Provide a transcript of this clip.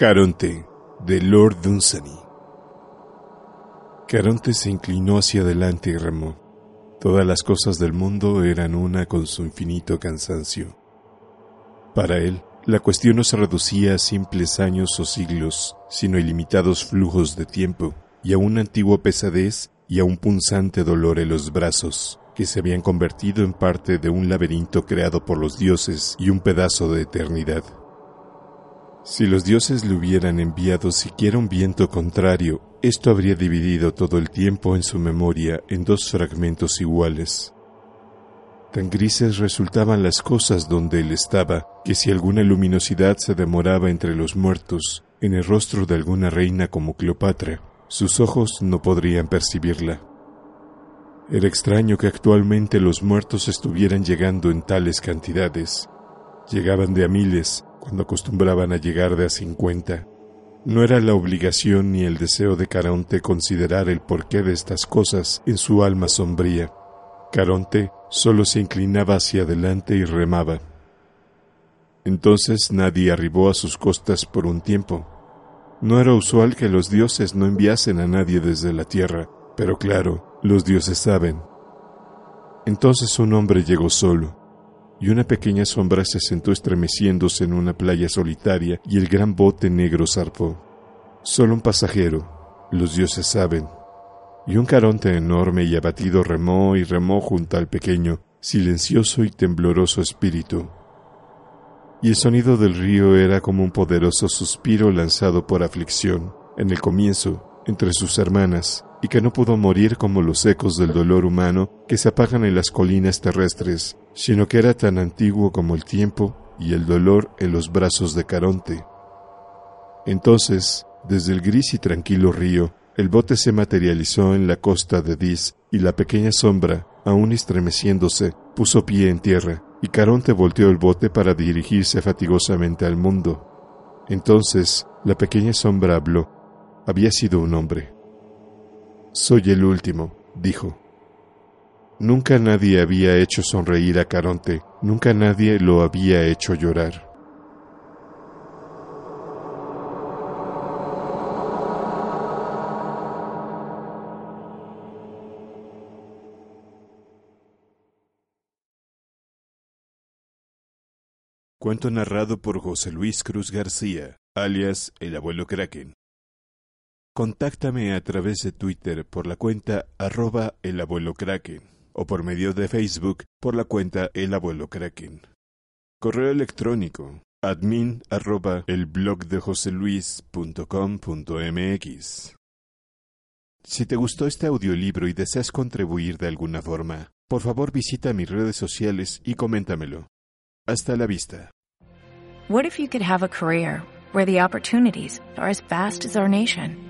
Caronte, de Lord Dunsany. Caronte se inclinó hacia adelante y remó. Todas las cosas del mundo eran una con su infinito cansancio. Para él, la cuestión no se reducía a simples años o siglos, sino ilimitados flujos de tiempo, y a una antigua pesadez y a un punzante dolor en los brazos, que se habían convertido en parte de un laberinto creado por los dioses y un pedazo de eternidad. Si los dioses le hubieran enviado siquiera un viento contrario, esto habría dividido todo el tiempo en su memoria en dos fragmentos iguales. Tan grises resultaban las cosas donde él estaba, que si alguna luminosidad se demoraba entre los muertos, en el rostro de alguna reina como Cleopatra, sus ojos no podrían percibirla. Era extraño que actualmente los muertos estuvieran llegando en tales cantidades. Llegaban de a miles, cuando acostumbraban a llegar de a cincuenta. No era la obligación ni el deseo de Caronte considerar el porqué de estas cosas en su alma sombría. Caronte solo se inclinaba hacia adelante y remaba. Entonces nadie arribó a sus costas por un tiempo. No era usual que los dioses no enviasen a nadie desde la tierra, pero claro, los dioses saben. Entonces un hombre llegó solo, y una pequeña sombra se sentó estremeciéndose en una playa solitaria y el gran bote negro zarpó. Solo un pasajero, los dioses saben. Y un caronte enorme y abatido remó y remó junto al pequeño, silencioso y tembloroso espíritu. Y el sonido del río era como un poderoso suspiro lanzado por aflicción, en el comienzo, entre sus hermanas, y que no pudo morir como los ecos del dolor humano que se apagan en las colinas terrestres, sino que era tan antiguo como el tiempo y el dolor en los brazos de Caronte. Entonces, desde el gris y tranquilo río, el bote se materializó en la costa de Dis y la pequeña sombra, aún estremeciéndose, puso pie en tierra, y Caronte volteó el bote para dirigirse fatigosamente al mundo. Entonces, la pequeña sombra habló. Había sido un hombre. Soy el último, dijo. Nunca nadie había hecho sonreír a Caronte, nunca nadie lo había hecho llorar. Cuento narrado por José Luis Cruz García, alias el abuelo Kraken. Contáctame a través de Twitter por la cuenta arroba el abuelo Kraken o por medio de Facebook por la cuenta el abuelo Kraken. Correo electrónico admin arroba el blog. Si te gustó este audiolibro y deseas contribuir de alguna forma, por favor visita mis redes sociales y coméntamelo. Hasta la vista. What if you could have a career where the opportunities are as vast as our nation,